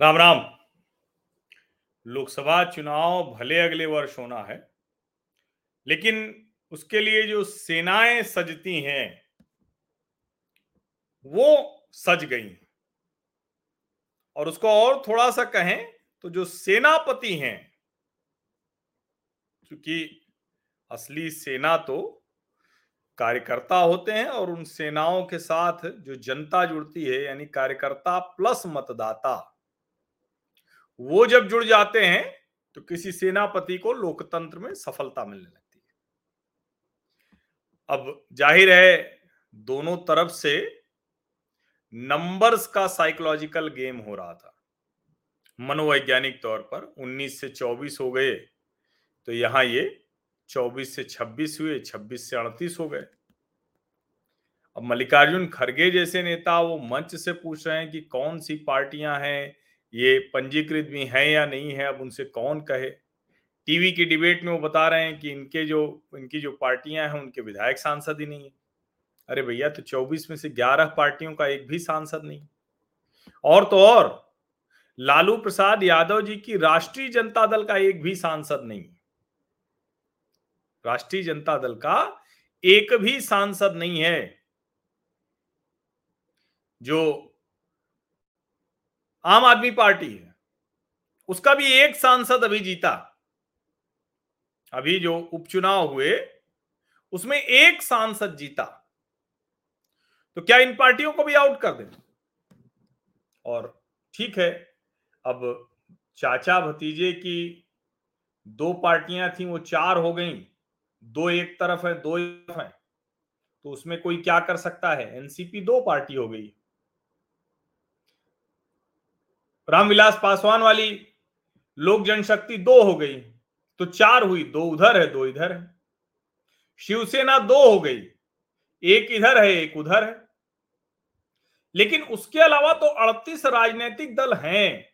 राम राम। लोकसभा चुनाव भले अगले वर्ष होना है, लेकिन उसके लिए जो सेनाएँ सजती हैं, वो सज गई। और उसको और थोड़ा सा कहें तो जो सेनापति हैं, क्योंकि असली सेना तो कार्यकर्ता होते हैं और उन सेनाओं के साथ जो जनता जुड़ती है, यानी कार्यकर्ता प्लस मतदाता वो जब जुड़ जाते हैं तो किसी सेनापति को लोकतंत्र में सफलता मिलने लगती है। अब ज़ाहिर है, दोनों तरफ़ से नंबर्स का साइकोलॉजिकल गेम हो रहा था। मनोवैज्ञानिक तौर पर 19 से 24 हो गए तो यहाँ ये 24 से 26 हुए 26 से 38 हो गए। अब मल्लिकार्जुन खड़गे जैसे नेता, वो मंच से पूछ रहे हैं कि कौन सी पार्टियाँ हैं ये पंजीकृत भी हैं या नहीं है, अब उनसे कौन कहे? टीवी की डिबेट में वो बता रहे हैं कि इनके जो, इनकी जो पार्टियाँ हैं, उनके विधायक सांसद ही नहीं है। अरे भैया तो 24 में से 11 पार्टियों का एक भी सांसद नहीं। और तो और, लालू प्रसाद यादव जी की राष्ट्रीय जनता दल का एक भी सांसद नहीं राष्ट्रीय जनता दल का एक भी सांसद नहीं है, जो आम आदमी पार्टी है। उसका भी एक सांसद अभी जीता। अभी जो उपचुनाव हुए, उसमें एक सांसद जीता। तो क्या इन पार्टियों को भी आउट कर दें? और ठीक है, अब चाचा भतीजे की दो पार्टियाँ थी, वो चार हो गई। दो एक तरफ़ है, दो एक तरफ़ है। तो उसमें कोई क्या कर सकता है? एनसीपी दो पार्टी हो गई। रामविलास पासवान वाली लोक जनशक्ति दो हो गई तो चार हुई, दो उधर है, दो इधर है। शिवसेना दो हो गई, एक इधर है, एक उधर है। लेकिन उसके अलावा तो अड़तीस राजनीतिक दल हैं।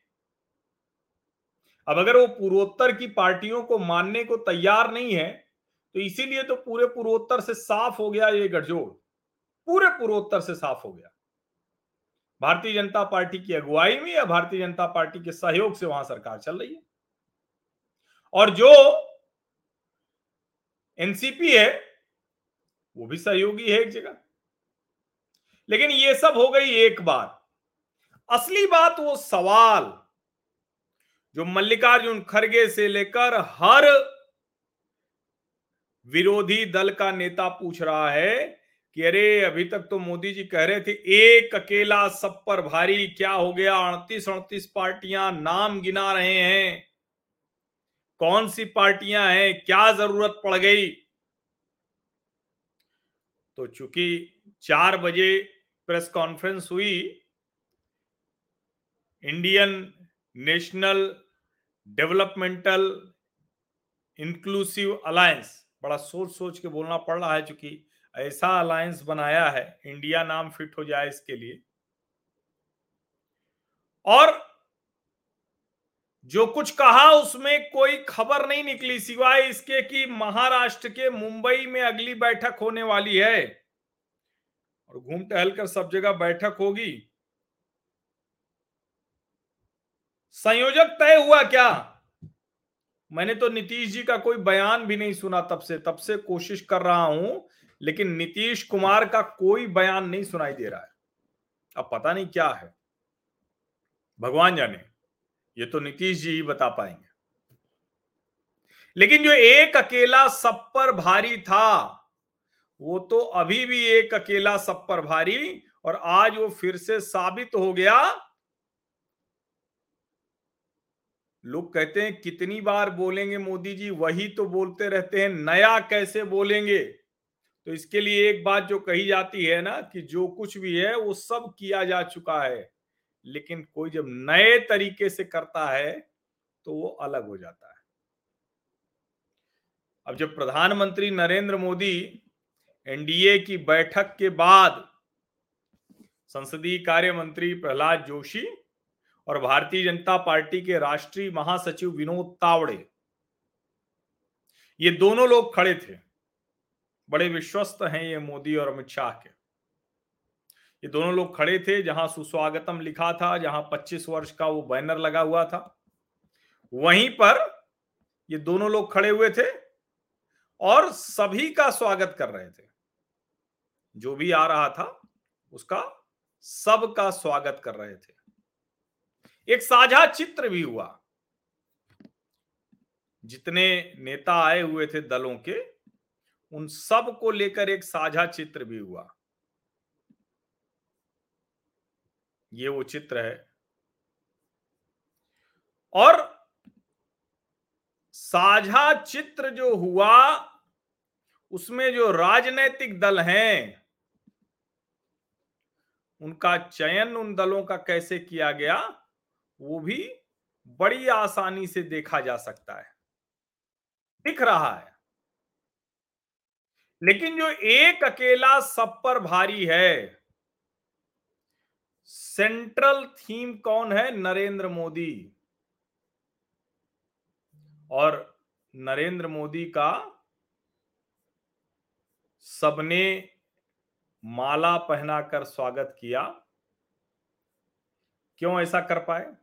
अब अगर वो पूर्वोत्तर की पार्टियों को मानने को तैयार नहीं है तो इसीलिए तो पूरे पूर्वोत्तर से साफ़ हो गया ये गठजोड़। पूरे पूर्वोत्तर से साफ़ हो गया। भारतीय जनता पार्टी की अगुवाई में या भारतीय जनता पार्टी के सहयोग से वहाँ सरकार चल रही है? और जो एनसीपी है, वो भी सहयोगी है एक जगह। लेकिन ये सब हो गई एक बात। असली बात वो सवाल जो मल्लिकार्जुन खड़गे से लेकर हर विरोधी दल का नेता पूछ रहा है कि अरे, अभी तक तो मोदी जी कह रहे थे, एक अकेला सब पर भारी, क्या हो गया? अड़तीस अड़तीस पार्टियाँ नाम गिना रहे हैं। कौन सी पार्टियाँ हैं? क्या ज़रूरत पड़ गई? तो चूँकि चार बजे प्रेस कॉन्फ्रेंस हुई, Indian National Developmental Inclusive Alliance, बड़ा सोच सोच के बोलना पड़ रहा है चूँकि ऐसा अलायंस बनाया है इंडिया नाम फिट हो जाए इसके लिए। और जो कुछ कहा उसमें कोई खबर नहीं निकली, सिवाय इसके कि महाराष्ट्र के मुंबई में अगली बैठक होने वाली है। और घूम टहल कर सब जगह बैठक होगी। संयोजक तय हुआ क्या? मैंने तो नीतीश जी का कोई बयान भी नहीं सुना तब से तब से कोशिश कर रहा हूँ लेकिन नीतीश कुमार का कोई बयान नहीं सुनाई दे रहा है। अब पता नहीं क्या है। भगवान जाने, ये तो नीतीश जी ही बता पाएँगे। लेकिन जो एक अकेला सब पर भारी था, वो तो अभी भी एक अकेला सब पर भारी और आज वो फिर से साबित हो गया। लोग कहते हैं, कितनी बार बोलेंगे मोदी जी, वही तो बोलते रहते हैं, नया कैसे बोलेंगे? तो इसके लिए एक बात जो कही जाती है ना कि जो कुछ भी है, वो सब किया जा चुका है, लेकिन कोई जब नए तरीके से करता है तो वो अलग हो जाता है। अब जब प्रधानमंत्री नरेंद्र मोदी एनडीए की बैठक के बाद संसदीय कार्य मंत्री प्रहलाद जोशी और भारतीय जनता पार्टी के राष्ट्रीय महासचिव विनोद तावड़े, ये दोनों लोग खड़े थे। बड़े विश्वस्त हैं ये मोदी और अमित शाह के। ये दोनों लोग खड़े थे जहाँ सुस्वागतम लिखा था, जहाँ 25 वर्ष का वो बैनर लगा हुआ था। वहीं पर ये दोनों लोग खड़े हुए थे और सभी का स्वागत कर रहे थे। जो भी आ रहा था, उसका सबका स्वागत कर रहे थे। एक साझा चित्र भी हुआ। जितने नेता आए हुए थे दलों के उन सबको लेकर एक साझा चित्र भी हुआ। ये वो चित्र है। और साझा चित्र जो हुआ, उसमें जो राजनैतिक दल हैं, उनका चयन उन दलों का कैसे किया गया, वो भी बड़ी आसानी से देखा जा सकता है। दिख रहा है। लेकिन जो एक अकेला सब पर भारी है सेंट्रल थीम कौन है? नरेंद्र मोदी। और नरेंद्र मोदी का सबने माला पहनाकर स्वागत किया। क्यों ऐसा कर पाए?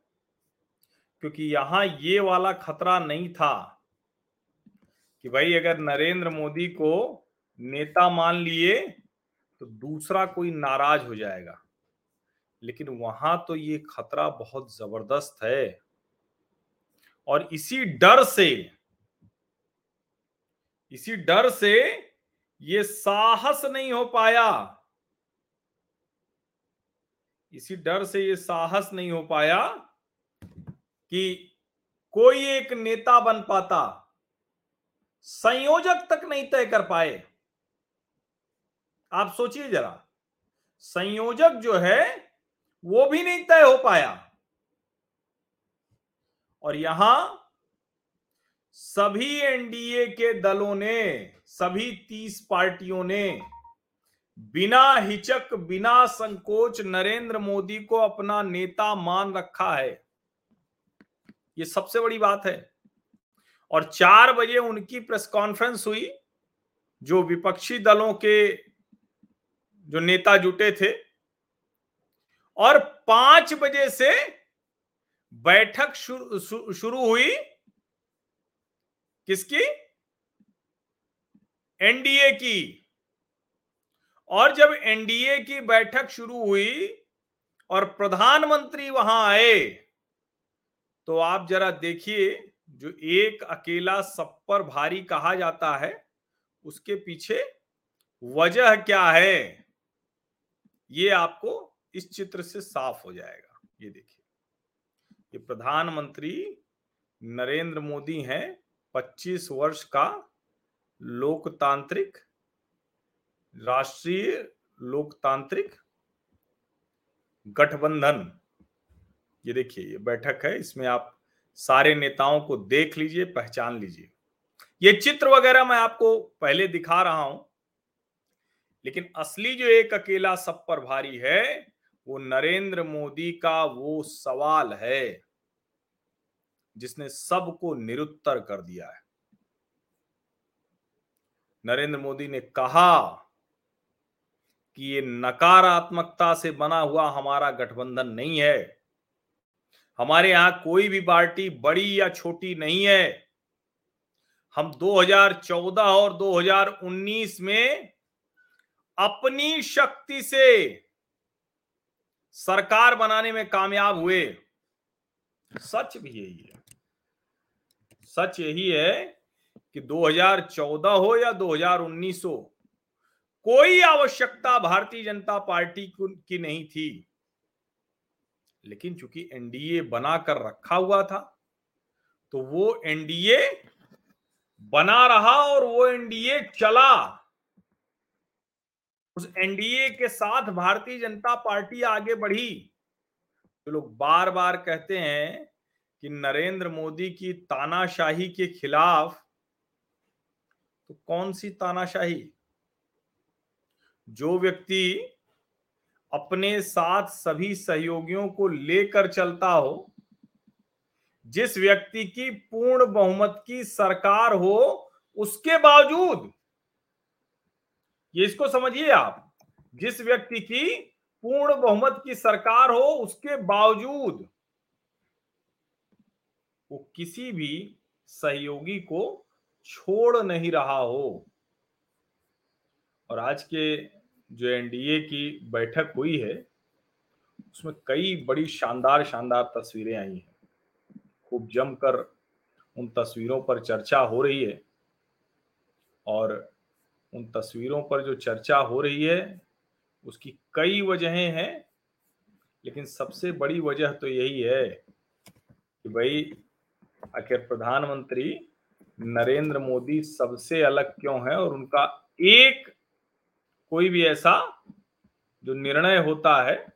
क्योंकि यहाँ ये वाला खतरा नहीं था कि भाई अगर नरेंद्र मोदी को नेता मान लिए तो दूसरा कोई नाराज़ हो जाएगा। लेकिन वहाँ तो ये खतरा बहुत ज़बरदस्त है। और इसी डर से, इसी डर से ये साहस नहीं हो पाया। इसी डर से ये साहस नहीं हो पाया कि कोई एक नेता बन पाता, संयोजक तक नहीं तय कर पाए। आप सोचिए जरा, संयोजक जो है, वो भी नहीं तय हो पाया। और यहाँ सभी एनडीए के दलों ने, सभी तीस पार्टियों ने बिना हिचक, बिना संकोच नरेंद्र मोदी को अपना नेता मान रखा है। ये सबसे बड़ी बात है। और चार बजे उनकी प्रेस कॉन्फ्रेंस हुई, जो विपक्षी दलों के जो नेता जुटे थे, और पाँच बजे से बैठक शुरू शुरू हुई किसकी? एनडीए की। और जब एनडीए की बैठक शुरू हुई और प्रधानमंत्री वहाँ आए तो आप जरा देखिए, जो एक अकेला सब पर भारी कहा जाता है, उसके पीछे वजह क्या है? ये आपको इस चित्र से साफ़ हो जाएगा। ये देखिए। ये प्रधानमंत्री नरेंद्र मोदी हैं 25 वर्ष का लोकतांत्रिक, राष्ट्रीय लोकतांत्रिक गठबंधन। ये देखिए, ये बैठक है, इसमें आप सारे नेताओं को देख लीजिए, पहचान लीजिए। ये चित्र वगैरह मैं आपको पहले दिखा रहा हूँ। लेकिन असली जो एक अकेला सब पर भारी है, वो नरेंद्र मोदी का वो सवाल है, जिसने सबको निरुत्तर कर दिया है। नरेंद्र मोदी ने कहा कि ये नकारात्मकता से बना हुआ हमारा गठबंधन नहीं है। हमारे यहाँ कोई भी पार्टी बड़ी या छोटी नहीं है। हम 2014 और 2019 में अपनी शक्ति से सरकार बनाने में कामयाब हुए। सच भी यही है। सच यही है कि 2014 हो या 2019 हो, कोई आवश्यकता भारतीय जनता पार्टी की नहीं थी। लेकिन चूँकि एनडीए बनाकर रखा हुआ था तो वो एनडीए बना रहा और वो एनडीए चला। उस एनडीए के साथ भारतीय जनता पार्टी आगे बढ़ी। जो लोग बार बार कहते हैं कि नरेंद्र मोदी की तानाशाही के खिलाफ तो कौन सी तानाशाही? जो व्यक्ति अपने साथ सभी सहयोगियों को लेकर चलता हो, जिस व्यक्ति की पूर्ण बहुमत की सरकार हो, उसके बावजूद ये इसको समझिए आप, जिस व्यक्ति की पूर्ण बहुमत की सरकार हो, उसके बावजूद वो किसी भी सहयोगी को छोड़ नहीं रहा हो। और आज के जो एनडीए की बैठक हुई है, उसमें कई बड़ी शानदार शानदार तस्वीरें आई हैं। खूब जमकर उन तस्वीरों पर चर्चा हो रही है। और उन तस्वीरों पर जो चर्चा हो रही है, उसकी कई वजहें हैं, लेकिन सबसे बड़ी वजह तो यही है कि भाई, आखिर प्रधानमंत्री नरेंद्र मोदी सबसे अलग क्यों है और उनका एक कोई भी ऐसा जो निर्णय होता है,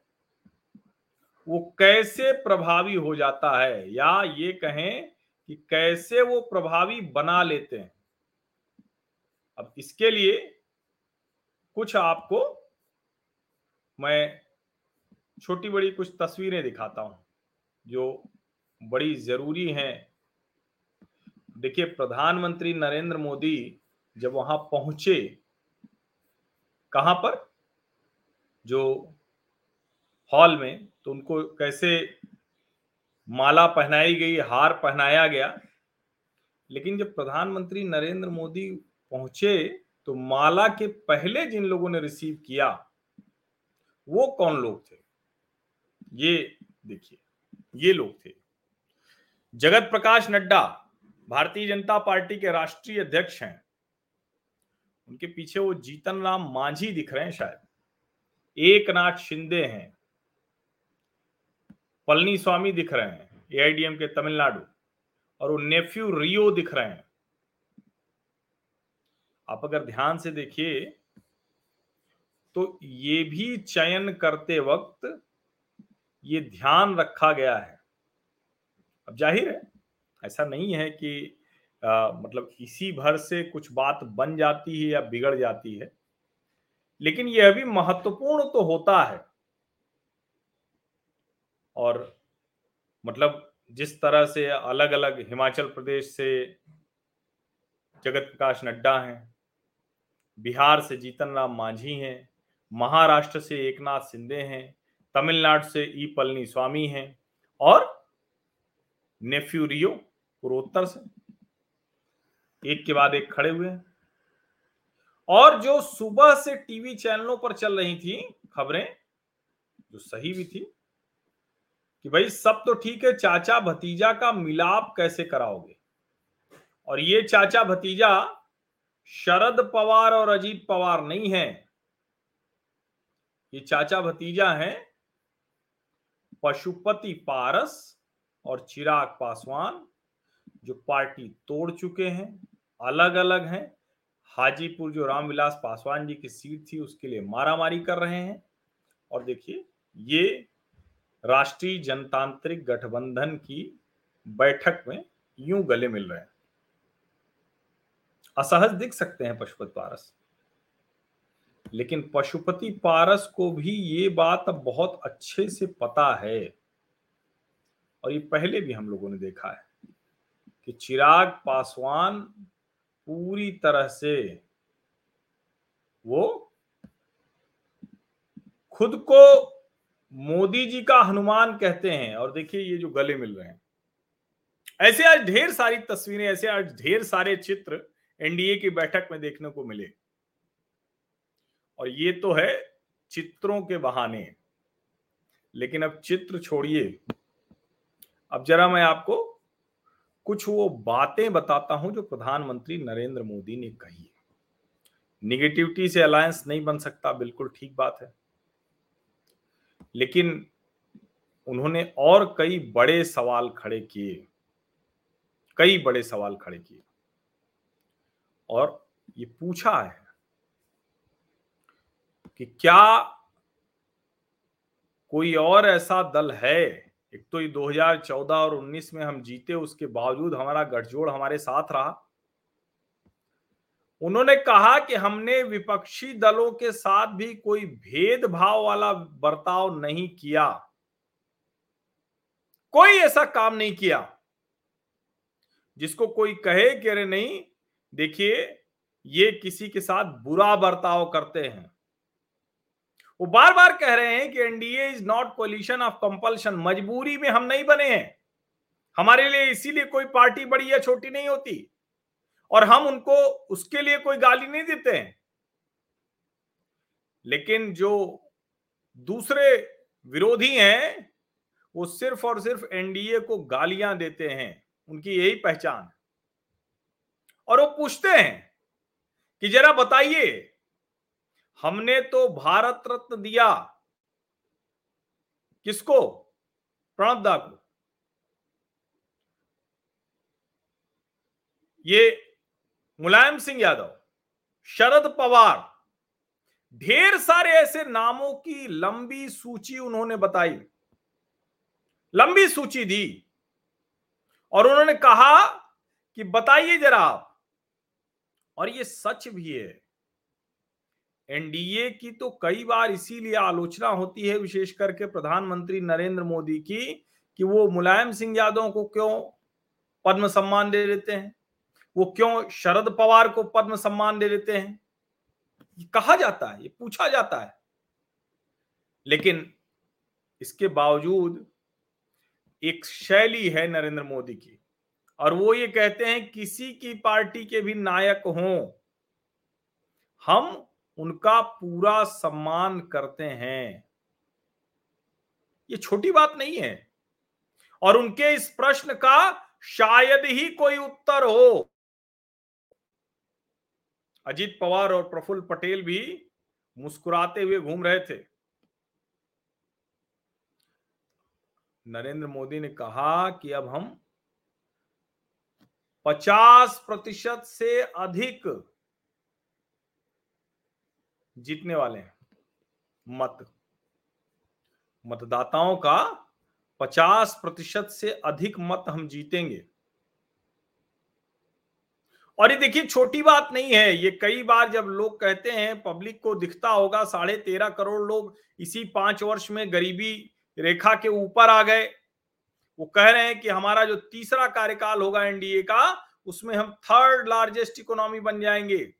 वो कैसे प्रभावी हो जाता है? या ये कहें कि कैसे वो प्रभावी बना लेते हैं? अब इसके लिए कुछ आपको मैं छोटी बड़ी कुछ तस्वीरें दिखाता हूँ, जो बड़ी ज़रूरी हैं। देखिए, प्रधानमंत्री नरेंद्र मोदी जब वहाँ पहुँचे, कहाँ पर? जो हॉल में तो उनको कैसे माला पहनाई गई, हार पहनाया गया। लेकिन जब प्रधानमंत्री नरेंद्र मोदी पहुँचे तो माला के पहले जिन लोगों ने रिसीव किया, वो कौन लोग थे? ये देखिए, ये लोग थे। जगत प्रकाश नड्डा, भारतीय जनता पार्टी के राष्ट्रीय अध्यक्ष हैं। उनके पीछे वो जीतन राम मांझी दिख रहे हैं शायद। एक नाथ शिंदे हैं। पलनी स्वामी दिख रहे हैं एआईडीएम के तमिलनाडु। और वो नेफ्यू रियो दिख रहे हैं। आप अगर ध्यान से देखिए तो ये भी चयन करते वक्त ये ध्यान रखा गया है। अब ज़ाहिर है ऐसा नहीं है कि आ, मतलब इसी भर से कुछ बात बन जाती है या बिगड़ जाती है लेकिन यह भी महत्वपूर्ण तो होता है। और मतलब जिस तरह से अलग अलग हिमाचल प्रदेश से जगत प्रकाश नड्डा हैं बिहार से जीतन राम मांझी हैं, महाराष्ट्र से एकनाथ सिंधे हैं, तमिलनाडु से ई पलनी स्वामी हैं और नेफ्यूरियो पूर्वोत्तर से। एक के बाद एक खड़े हुए और जो सुबह से टीवी चैनलों पर चल रही थी खबरें, जो सही भी थी, कि भाई सब तो ठीक है, चाचा भतीजा का मिलाप कैसे कराओगे? और ये चाचा भतीजा शरद पवार और अजीत पवार नहीं है। ये चाचा भतीजा है, पशुपति पारस और चिराग पासवान, जो पार्टी तोड़ चुके हैं अलग अलग हैं। हाजीपुर जो रामविलास पासवान जी की सीट थी, उसके लिए मारामारी कर रहे हैं। और देखिए, ये राष्ट्रीय जनतांत्रिक गठबंधन की बैठक में यूँ गले मिल रहे हैं। असहज दिख सकते हैं पशुपति पारस। लेकिन पशुपति पारस को भी ये बात अब बहुत अच्छे से पता है। और ये पहले भी हम लोगों ने देखा है कि चिराग पासवान पूरी तरह से वो खुद को मोदी जी का हनुमान कहते हैं। और देखिए ये जो गले मिल रहे हैं। ऐसे आज ढेर सारी तस्वीरें, ऐसे आज ढेर सारे चित्र एनडीए की बैठक में देखने को मिले। और ये तो है चित्रों के बहाने। लेकिन अब चित्र छोड़िए। अब जरा मैं आपको कुछ वो बातें बताता हूँ जो प्रधानमंत्री नरेंद्र मोदी ने कही है। निगेटिविटी से अलायंस नहीं बन सकता, बिल्कुल ठीक बात है। लेकिन उन्होंने और कई बड़े सवाल खड़े किए। कई बड़े सवाल खड़े किए। और ये पूछा है कि क्या कोई और ऐसा दल है? एक तो ये 2014 और 19 में हम जीते, उसके बावजूद हमारा गठजोड़ हमारे साथ रहा। उन्होंने कहा कि हमने विपक्षी दलों के साथ भी कोई भेदभाव वाला बर्ताव नहीं किया। कोई ऐसा काम नहीं किया, जिसको कोई कहे कि अरे नहीं देखिए, ये किसी के साथ बुरा बर्ताव करते हैं। वो बार बार कह रहे हैं कि NDA is not coalition of compulsion मजबूरी में हम नहीं बने हैं। हमारे लिए इसीलिए कोई पार्टी बड़ी या छोटी नहीं होती। और हम उनको, उसके लिए कोई गाली नहीं देते हैं। लेकिन जो दूसरे विरोधी हैं, वो सिर्फ़ और सिर्फ़ एनडीए को गालियाँ देते हैं। उनकी यही पहचान और वो पूछते हैं कि जरा बताइए, हमने तो भारत रत्न दिया। किसको? प्रणब दा को। ये मुलायम सिंह यादव, शरद पवार, ढेर सारे ऐसे नामों की लंबी सूची उन्होंने बताई। लंबी सूची दी। और उन्होंने कहा कि बताइए जरा आप और ये सच भी है। एनडीए की तो कई बार इसीलिए आलोचना होती है विशेष करके प्रधानमंत्री नरेंद्र मोदी की कि वो मुलायम सिंह यादव को क्यों पद्म सम्मान दे देते हैं? वो क्यों शरद पवार को पद्म सम्मान दे देते हैं? ये कहा जाता है, ये पूछा जाता है। लेकिन इसके बावजूद एक शैली है नरेंद्र मोदी की। और वो ये कहते हैं, किसी की पार्टी के भी नायक हों, हम उनका पूरा सम्मान करते हैं। ये छोटी बात नहीं है। और उनके इस प्रश्न का शायद ही कोई उत्तर हो। अजीत पवार और प्रफुल्ल पटेल भी मुस्कुराते हुए घूम रहे थे। नरेंद्र मोदी ने कहा कि अब हम 50 प्रतिशत से अधिक जीतने वाले हैं। मत। मतदाताओं का 50 प्रतिशत से अधिक मत हम जीतेंगे। और ये देखिए, छोटी बात नहीं है। ये कई बार जब लोग कहते हैं, पब्लिक को दिखता होगा, साढ़े तेरह करोड़ लोग इसी पाँच वर्ष में गरीबी रेखा के ऊपर आ गए। वो कह रहे हैं कि हमारा जो तीसरा कार्यकाल होगा एनडीए का, उसमें हम थर्ड लार्जेस्ट इकोनॉमी बन जाएँगे।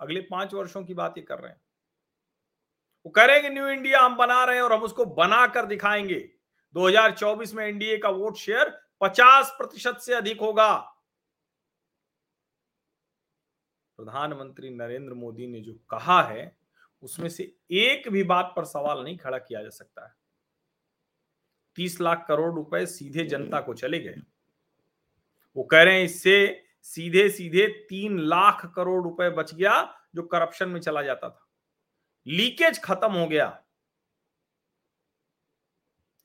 अगले पाँच वर्षों की बात ये कर रहे हैं। वो कह रहे हैं कि न्यू इंडिया हम बना रहे हैं और हम उसको बना कर दिखाएँगे 2024 में एनडीए का वोट शेयर 50 प्रतिशत से अधिक होगा। प्रधानमंत्री नरेंद्र मोदी ने जो कहा है, उसमें से एक भी बात पर सवाल नहीं खड़ा किया जा सकता है। तीस लाख करोड़ रुपए सीधे जनता को चले गए। वो कह रहे हैं इससे सीधे सीधे तीन लाख करोड़ रुपए बच गया जो करप्शन में चला जाता था। लीकेज खत्म हो गया।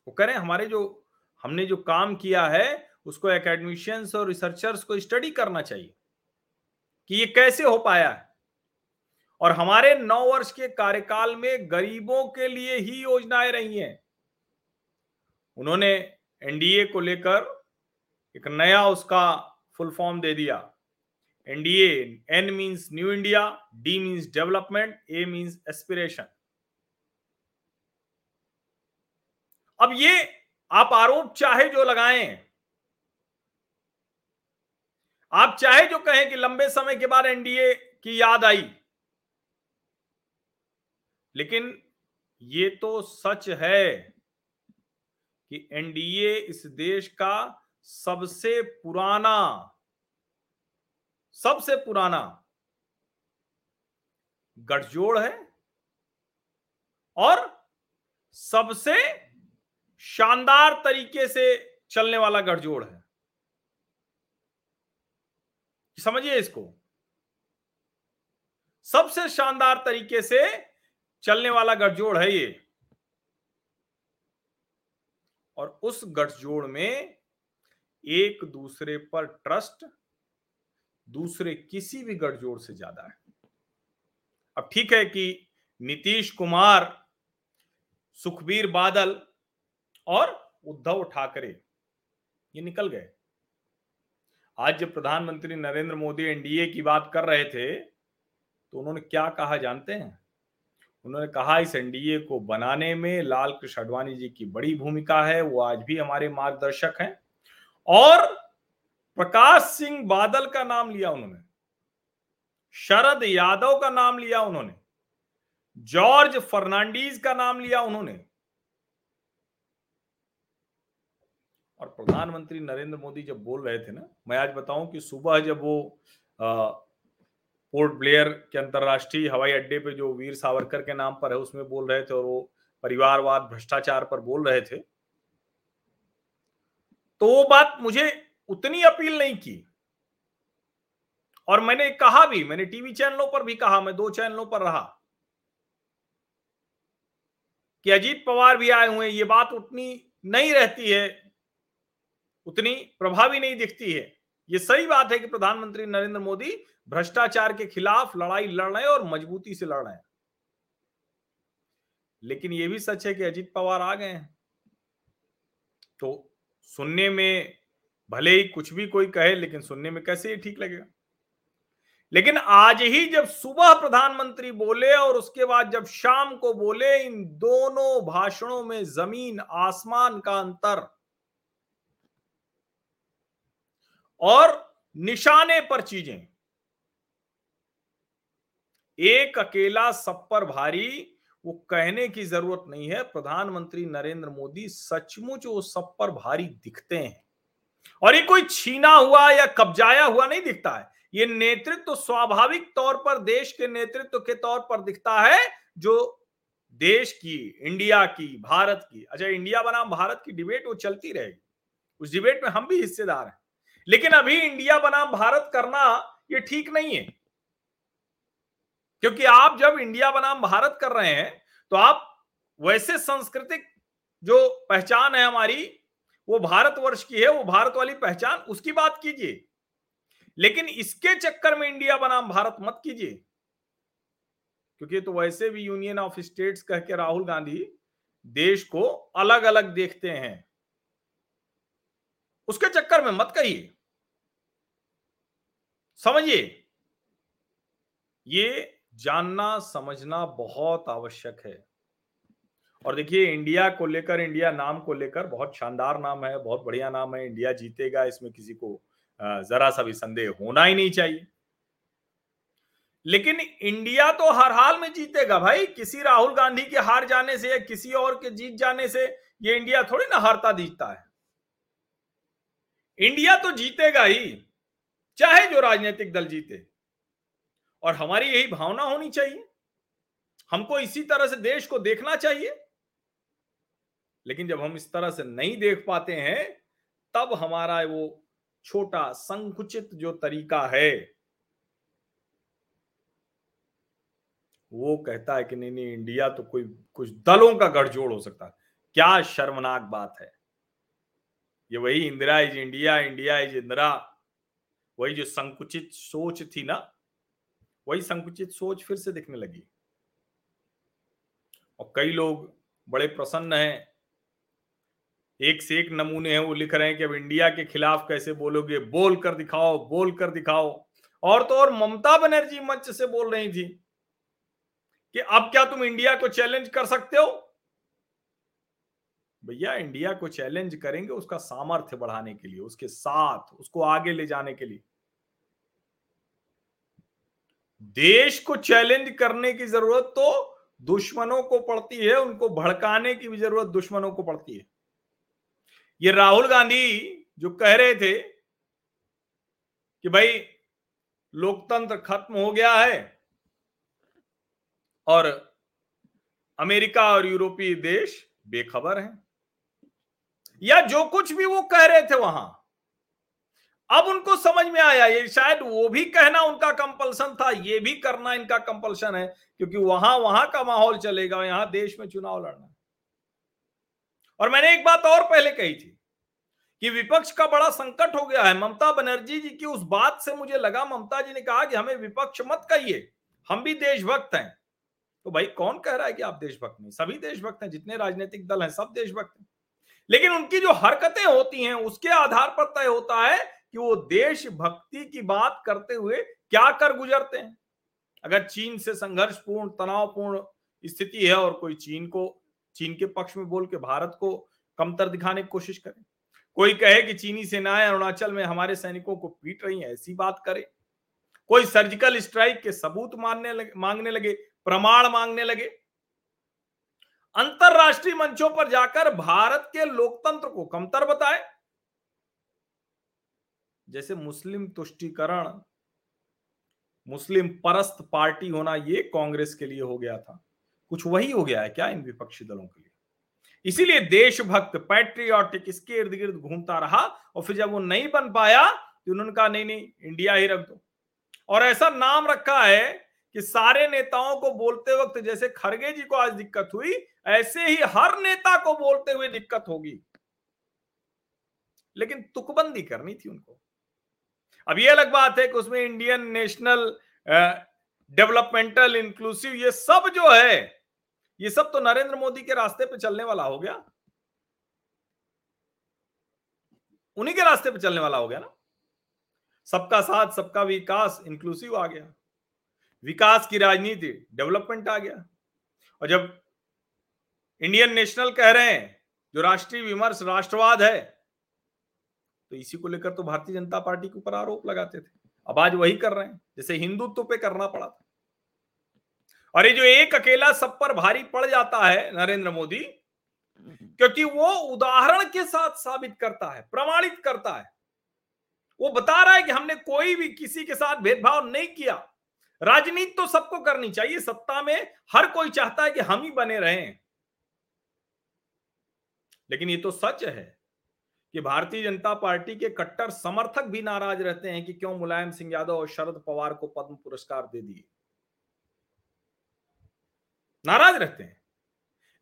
वो कह रहे हैं हमारे जो हमने जो काम किया है उसको एकेडमिशियंस और रिसर्चर्स को स्टडी करना चाहिए कि ये कैसे हो पाया है। और हमारे नौ वर्ष के कार्यकाल में गरीबों के लिए ही योजनाएँ रही हैं। उन्होंने एनडीए को लेकर एक नया उसका फुल फॉर्म दे दिया। NDA N means New India D means development A means aspiration अब ये आप आरोप चाहे जो लगाएँ, आप चाहे जो कहें कि लंबे समय के बाद एनडीए की याद आई, लेकिन ये तो सच है। कि एनडीए इस देश का सबसे पुराना सबसे पुराना गठजोड़ है और सबसे शानदार तरीके से चलने वाला गठजोड़ है। समझिए इसको। सबसे शानदार तरीके से चलने वाला गठजोड़ है ये। और उस गठजोड़ में एक दूसरे पर ट्रस्ट दूसरे किसी भी गठजोड़ से ज़्यादा है। अब ठीक है कि नीतीश कुमार, सुखबीर बादल और उद्धव ठाकरे, ये निकल गए। आज जब प्रधानमंत्री नरेंद्र मोदी एनडीए की बात कर रहे थे तो उन्होंने क्या कहा जानते हैं? उन्होंने कहा, इस एनडीए को बनाने में लाल कृष्ण अडवाणी जी की बड़ी भूमिका है, वो आज भी हमारे मार्गदर्शक हैं। और प्रकाश सिंह बादल का नाम लिया उन्होंने, शरद यादव का नाम लिया उन्होंने, जॉर्ज फर्नांडीज का नाम लिया उन्होंने। और प्रधानमंत्री नरेंद्र मोदी जब बोल रहे थे ना, मैं आज बताऊँ कि सुबह जब वो पोर्ट ब्लेयर के अंतर्राष्ट्रीय हवाई अड्डे पे जो वीर सावरकर के नाम पर है, उसमें बोल रहे थे और वो परिवारवाद, भ्रष्टाचार पर बोल रहे थे। तो वो बात मुझे उतनी अपील नहीं की। और मैंने कहा भी, मैंने टीवी चैनलों पर भी कहा, मैं दो चैनलों पर रहा कि अजीत पवार भी आए हुए ये बात उतनी नहीं रहती है, उतनी प्रभावी नहीं दिखती है। ये सही बात है कि प्रधानमंत्री नरेंद्र मोदी भ्रष्टाचार के खिलाफ लड़ाई लड़ रहे हैं और मजबूती से लड़ रहे हैं। लेकिन यह भी सच है कि अजीत पवार आ गए हैं। तो सुनने में भले ही कुछ भी कोई कहे, लेकिन सुनने में कैसे ही ठीक लगेगा? लेकिन आज ही जब सुबह प्रधानमंत्री बोले और उसके बाद जब शाम को बोले, इन दोनों भाषणों में ज़मीन, आसमान का अंतर और निशाने पर चीज़ें। एक अकेला सब पर भारी, वो कहने की ज़रूरत नहीं है। प्रधानमंत्री नरेंद्र मोदी सचमुच वो सब पर भारी दिखते हैं। और ये कोई छीना हुआ या कब्जाया हुआ नहीं दिखता है। ये नेतृत्व तो स्वाभाविक तौर पर देश के नेतृत्व के तौर पर दिखता है, जो देश की, इंडिया की, भारत की। अच्छा इंडिया बनाम भारत की डिबेट वो चलती रहेगी। उस डिबेट में हम भी हिस्सेदार हैं। लेकिन अभी इंडिया बनाम भारत करना ये ठीक नहीं है। क्योंकि आप जब इंडिया बनाम भारत कर रहे हैं तो आप वैसे सांस्कृतिक जो पहचान है हमारी, वो भारतवर्ष की है, वो भारत वाली पहचान, उसकी बात कीजिए। लेकिन इसके चक्कर में इंडिया बनाम भारत मत कीजिए। क्योंकि तो वैसे भी यूनियन ऑफ़ स्टेट्स कह के राहुल गांधी देश को अलग अलग देखते हैं। उसके चक्कर में मत कहिए। समझिए? ये जानना, समझना बहुत आवश्यक है। और देखिए, इंडिया को लेकर, इंडिया नाम को लेकर बहुत शानदार नाम है, बहुत बढ़िया नाम है। इंडिया जीतेगा, इसमें किसी को जरा सा भी संदेह होना ही नहीं चाहिए। लेकिन इंडिया तो हर हाल में जीतेगा भाई। किसी राहुल गांधी के हार जाने से या किसी और के जीत जाने से ये इंडिया थोड़ी ना हारता जीतता है। इंडिया तो जीतेगा ही, चाहे जो राजनीतिक दल जीते। और हमारी यही भावना होनी चाहिए। हमको इसी तरह से देश को देखना चाहिए। लेकिन जब हम इस तरह से नहीं देख पाते हैं, तब हमारा वो छोटा संकुचित जो तरीका है, वो कहता है कि नहीं नहीं, इंडिया तो कोई, कुछ दलों का गठजोड़ हो सकता क्या शर्मनाक बात है। ये वही Indira is India India is Indira. वही जो संकुचित सोच थी ना, वही संकुचित सोच फिर से दिखने लगी। और कई लोग बड़े प्रसन्न हैं। एक से एक नमूने हैं, वो लिख रहे हैं कि अब इंडिया के खिलाफ कैसे बोलोगे? बोल कर दिखाओ, बोल कर दिखाओ। और तो और ममता बनर्जी मंच से बोल रही थी कि अब क्या तुम इंडिया को चैलेंज कर सकते हो? भैया इंडिया को चैलेंज करेंगे उसका सामर्थ्य बढ़ाने के लिए, उसके साथ, उसको आगे ले जाने के लिए। देश को चैलेंज करने की ज़रूरत तो दुश्मनों को पड़ती है, उनको भड़काने की भी ज़रूरत दुश्मनों को पड़ती है। ये राहुल गांधी जो कह रहे थे कि भाई लोकतंत्र खत्म हो गया है और अमेरिका और यूरोपीय देश बेखबर हैं। या जो कुछ भी वो कह रहे थे वहाँ। अब उनको समझ में आया, ये शायद वो भी कहना उनका कंपल्सन था, ये भी करना इनका कंपल्सन है, क्योंकि वहाँ वहाँ का माहौल चलेगा, यहाँ देश में चुनाव लड़ना और मैंने एक बात और पहले कही थी कि विपक्ष का बड़ा संकट हो गया है। ममता बनर्जी जी की उस बात से मुझे लगा, ममता जी ने कहा कि हमें विपक्ष मत कहिए, हम भी देशभक्त हैं। तो भाई कौन कह रहा है कि आप देशभक्त नहीं? सभी देशभक्त हैं, जितने राजनीतिक दल हैं, सब देशभक्त हैं। लेकिन उनकी जो हरकतें होती हैं, उसके आधार पर तय होता है कि वो देशभक्ति की बात करते हुए क्या कर गुजरते हैं। अगर चीन से संघर्षपूर्ण, तनावपूर्ण स्थिति है और कोई चीन को, चीन के पक्ष में बोल के भारत को कमतर दिखाने की कोशिश करे। कोई कहे कि चीनी सेनाएँ अरुणाचल में हमारे सैनिकों को पीट रही हैं, ऐसी बात करे। कोई सर्जिकल स्ट्राइक के सबूत मानने मांगने लगे, प्रमाण मांगने लगे अंतरराष्ट्रीय मंचों पर जाकर भारत के लोकतंत्र को कमतर बताए। जैसे मुस्लिम तुष्टिकरण, मुस्लिम परस्त पार्टी होना ये कांग्रेस के लिए हो गया था। कुछ वही हो गया है क्या इन विपक्षी दलों के लिए? इसीलिए देशभक्त, पैट्रियोटिक, इसके इर्द गिर्द घूमता रहा और फिर जब वो नहीं बन पाया तो उन्होंने कहा, नहीं नहीं, इंडिया ही रख दो। और ऐसा नाम रखा है कि सारे नेताओं को बोलते वक्त जैसे खड़गे जी को आज दिक्कत हुई, ऐसे ही हर नेता को बोलते हुए दिक्कत होगी। लेकिन तुकबंदी करनी थी उनको। अब ये अलग बात है कि उसमें इंडियन नेशनल डेवलपमेंटल, इंक्लूसिव ये सब जो है, ये सब तो नरेंद्र मोदी के रास्ते पे चलने वाला हो गया। उन्हीं के रास्ते पे चलने वाला हो गया ना। सबका साथ, सबका विकास, इंक्लूसिव आ गया। विकास की राजनीति डेवलपमेंट आ गया। और जब इंडियन नेशनल कह रहे हैं, जो राष्ट्रीय विमर्श, राष्ट्रवाद है तो इसी को लेकर तो भारतीय जनता पार्टी के ऊपर आरोप लगाते थे। अब आज वही कर रहे हैं, जैसे हिंदुत्व पे करना पड़ा था। और ये जो एक अकेला सब पर भारी पड़ जाता है नरेंद्र मोदी, क्योंकि वो उदाहरण के साथ साबित करता है, प्रमाणित करता है। वो बता रहा है कि हमने कोई भी किसी के साथ भेदभाव नहीं किया। राजनीति तो सबको करनी चाहिए, सत्ता में हर कोई चाहता है कि हम ही बने रहें। लेकिन ये तो सच है कि भारतीय जनता पार्टी के कट्टर समर्थक भी नाराज़ रहते हैं कि क्यों मुलायम सिंह यादव और शरद पवार को पद्म पुरस्कार दे दिए। नाराज़ रहते हैं।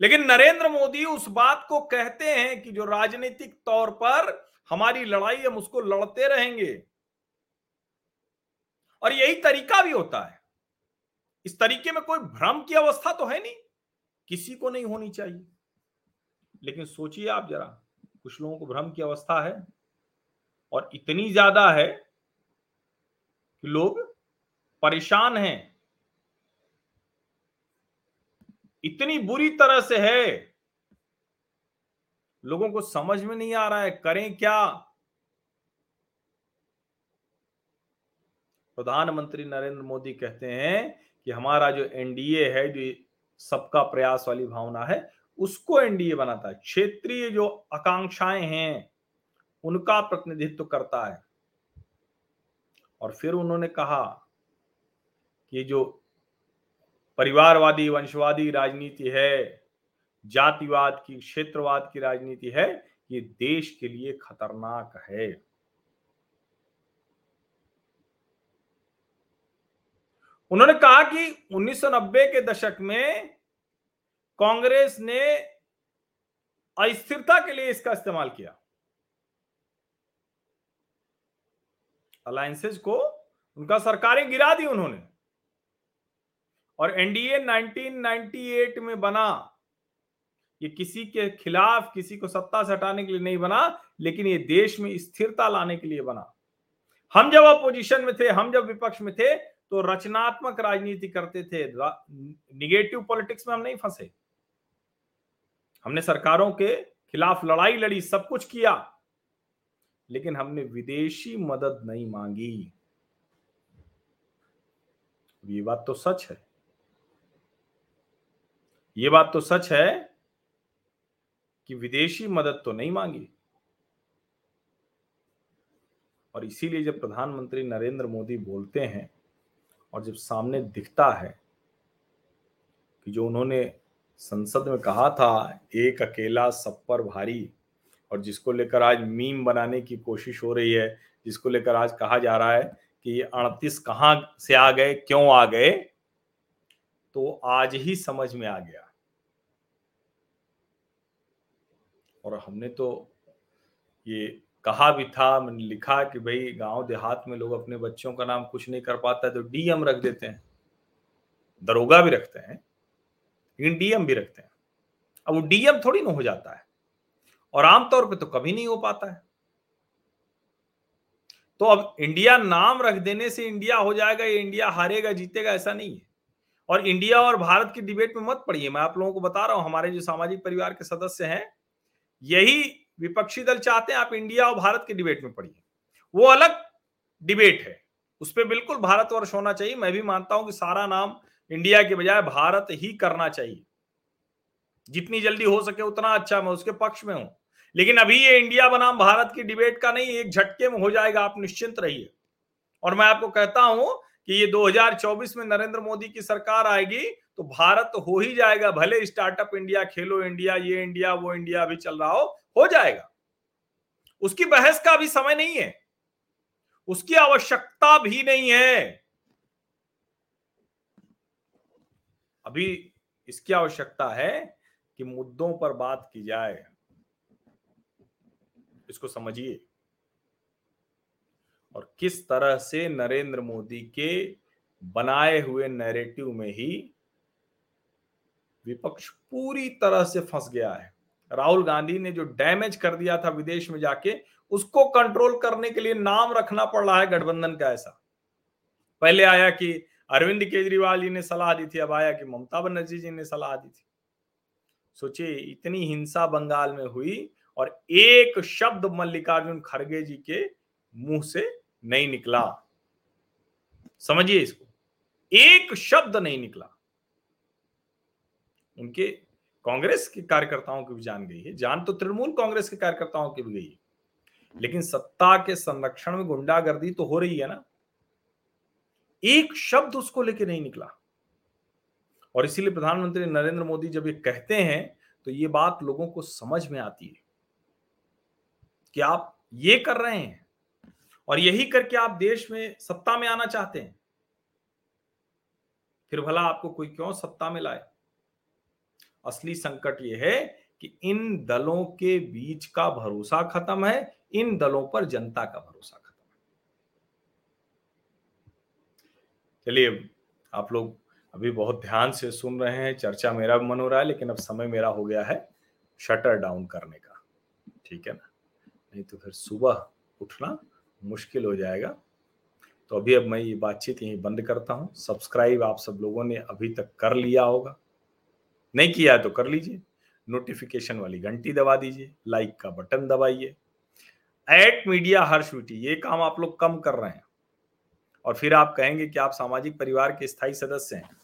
लेकिन नरेंद्र मोदी उस बात को कहते हैं कि जो राजनीतिक तौर पर हमारी लड़ाई हम उसको लड़ते रहेंगे। और यही तरीका भी होता है। इस तरीके में कोई भ्रम की अवस्था तो है नहीं। किसी को नहीं होनी चाहिए। लेकिन सोचिए आप जरा, कुछ लोगों को भ्रम की अवस्था है और इतनी ज़्यादा है कि लोग परेशान हैं। इतनी बुरी तरह से है। लोगों को समझ में नहीं आ रहा है, करें क्या? प्रधानमंत्री नरेंद्र मोदी कहते हैं कि हमारा जो एनडीए है, जो सबका प्रयास वाली भावना है, उसको एनडीए बनाता है। क्षेत्रीय जो आकांक्षाएँ हैं, उनका प्रतिनिधित्व करता है। और फिर उन्होंने कहा कि जो परिवारवादी, वंशवादी राजनीति है, जातिवाद की, क्षेत्रवाद की राजनीति है, ये देश के लिए खतरनाक है। उन्होंने कहा कि 1990 के दशक में कांग्रेस ने अस्थिरता के लिए इसका इस्तेमाल किया। अलायंसेज को उनका सरकारें गिरा दी उन्होंने। और एनडीए 1998 में बना। ये किसी के खिलाफ किसी को सत्ता से हटाने के लिए नहीं बना, लेकिन ये देश में स्थिरता लाने के लिए बना। हम जब अपोजिशन में थे, हम जब विपक्ष में थे तो रचनात्मक राजनीति करते थे निगेटिव पॉलिटिक्स में हम नहीं फंसे। हमने सरकारों के खिलाफ लड़ाई लड़ी, सब कुछ किया, लेकिन हमने विदेशी मदद नहीं मांगी। ये बात तो सच है। ये बात तो सच है कि विदेशी मदद तो नहीं मांगी। और इसीलिए जब प्रधानमंत्री नरेंद्र मोदी बोलते हैं और जब सामने दिखता है कि जो उन्होंने संसद में कहा था, एक अकेला सब पर भारी, और जिसको लेकर आज मीम बनाने की कोशिश हो रही है, जिसको लेकर आज कहा जा रहा है कि ये अड़तीस कहाँ से आ गए, क्यों आ गए तो आज ही समझ में आ गया। और हमने तो ये कहा भी था, मैंने लिखा कि भाई गाँव देहात में लोग अपने बच्चों का नाम कुछ नहीं कर पाता तो डीएम रख देते हैं। दरोगा भी रखते हैं, लेकिन डीएम भी रखते हैं। अब वो डीएम थोड़ी ना हो जाता है, और आमतौर पे तो कभी नहीं हो पाता है। तो अब इंडिया नाम रख देने से इंडिया हो जाएगा, ये इंडिया हारेगा, जीतेगा, ऐसा नहीं है। और इंडिया और भारत की डिबेट में मत पड़िए, मैं आप लोगों को बता रहा हूँ, हमारे जो सामाजिक परिवार के सदस्य हैं, यही विपक्षी दल चाहते हैं आप इंडिया और भारत की डिबेट में पढ़िए वो अलग डिबेट है। उस पर बिल्कुल भारतवर्ष होना चाहिए। मैं भी मानता हूँ कि सारा नाम इंडिया के बजाय भारत ही करना चाहिए। जितनी जल्दी हो सके उतना अच्छा मैं उसके पक्ष में हूँ। लेकिन अभी ये इंडिया बनाम भारत की डिबेट का नहीं, एक झटके में हो जाएगा, आप निश्चिंत रहिए। और मैं आपको कहता हूँ कि ये 2024 में नरेंद्र मोदी की सरकार आएगी तो भारत हो ही जाएगा, भले स्टार्टअप इंडिया, खेलो इंडिया, ये इंडिया, वो इंडिया अभी चल रहा हो हो जाएगा। उसकी बहस का अभी समय नहीं है। उसकी आवश्यकता भी नहीं है। अभी इसकी आवश्यकता है कि मुद्दों पर बात की जाए। इसको समझिए। और किस तरह से नरेंद्र मोदी के बनाए हुए नैरेटिव में ही विपक्ष पूरी तरह से फंस गया है। राहुल गांधी ने जो डैमेज कर दिया था विदेश में जाके, उसको कंट्रोल करने के लिए नाम रखना पड़ रहा है गठबंधन का ऐसा। पहले आया कि अरविंद केजरीवाल जी ने सलाह दी थी, अब आया कि ममता बनर्जी जी ने सलाह दी थी। सोचिए, इतनी हिंसा बंगाल में हुई और एक शब्द मल्लिकार्जुन खड़गे जी के मुँह से नहीं निकला। समझिए इसको। एक शब्द नहीं निकला। उनके कांग्रेस के कार्यकर्ताओं की भी जान गई है। जान तो तृणमूल कांग्रेस के कार्यकर्ताओं की भी गई है। लेकिन सत्ता के संरक्षण में गुंडागर्दी तो हो रही है ना। एक शब्द उसको लेके नहीं निकला। और इसीलिए प्रधानमंत्री नरेंद्र मोदी जब ये कहते हैं तो ये बात लोगों को समझ में आती है कि आप ये कर रहे हैं और यही करके आप देश में सत्ता में आना चाहते हैं। फिर भला आपको कोई क्यों सत्ता में लाए? असली संकट यह है कि इन दलों के बीच का भरोसा खत्म है, इन दलों पर जनता का भरोसा खत्म है। चलिए, आप लोग अभी बहुत ध्यान से सुन रहे हैं, चर्चा मेरा भी मन हो रहा है, लेकिन अब समय मेरा हो गया है शटर डाउन करने का। ठीक है ना? नहीं तो फिर सुबह उठना मुश्किल हो जाएगा। तो अभी अब मैं ये बातचीत यहीं बंद करता हूँ। सब्सक्राइब आप सब लोगों ने अभी तक कर लिया होगा। नहीं किया तो कर लीजिए। नोटिफिकेशन वाली घंटी दबा दीजिए लाइक का बटन दबाइए। एट मीडिया हर्ष ये काम आप लोग कम कर रहे हैं। और फिर आप कहेंगे कि आप सामाजिक परिवार के स्थायी सदस्य हैं।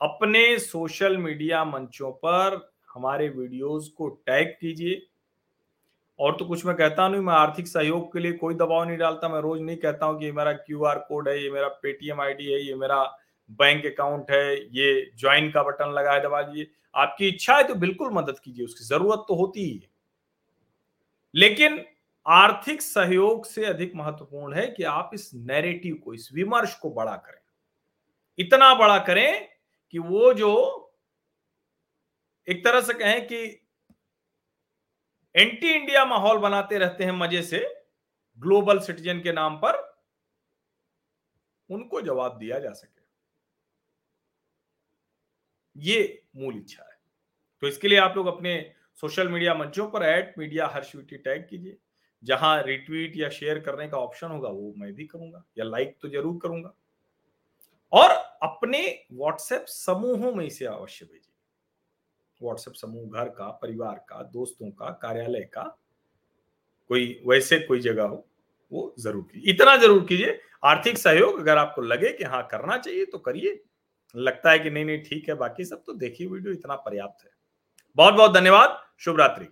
अपने सोशल मीडिया मंचों पर हमारे वीडियोस को टैग कीजिए। और तो कुछ मैं कहता नहीं, मैं आर्थिक सहयोग के लिए कोई दबाव नहीं डालता, मैं रोज नहीं कहता हूँ कि ये मेरा क्यू आर कोड है, ये मेरा पेटीएम आईडी है, ये मेरा बैंक अकाउंट है, ये ज्वाइन का बटन लगा है दबा दीजिए। आपकी इच्छा है तो बिल्कुल मदद कीजिए, उसकी ज़रूरत तो होती ही है। लेकिन आर्थिक सहयोग से अधिक महत्वपूर्ण है कि आप इस नैरेटिव को, इस विमर्श को बड़ा करें। इतना बड़ा करें कि वो जो एक तरह से कहें कि एंटी इंडिया माहौल बनाते रहते हैं मज़े से ग्लोबल सिटीजन के नाम पर, उनको जवाब दिया जा सके। ये मूल इच्छा है। तो इसके लिए आप लोग अपने सोशल मीडिया मंचों पर एट मीडिया हर्षविटी टैग कीजिए। जहाँ रिट्वीट या शेयर करने का ऑप्शन होगा, वो मैं भी करूँगा या लाइक तो ज़रूर करूँगा। और अपने व्हाट्सएप समूहों में इसे अवश्य भेजिए। व्हाट्सएप समूह घर का, परिवार का, दोस्तों का, कार्यालय का, कोई वैसे कोई जगह हो, वो ज़रूर कीजिए। इतना ज़रूर कीजिए, आर्थिक सहयोग अगर आपको लगे कि हाँ करना चाहिए तो करिए। लगता है कि नहीं नहीं, ठीक है, बाकी सब तो देखिए वीडियो इतना पर्याप्त है। बहुत बहुत धन्यवाद शुभ रात्रि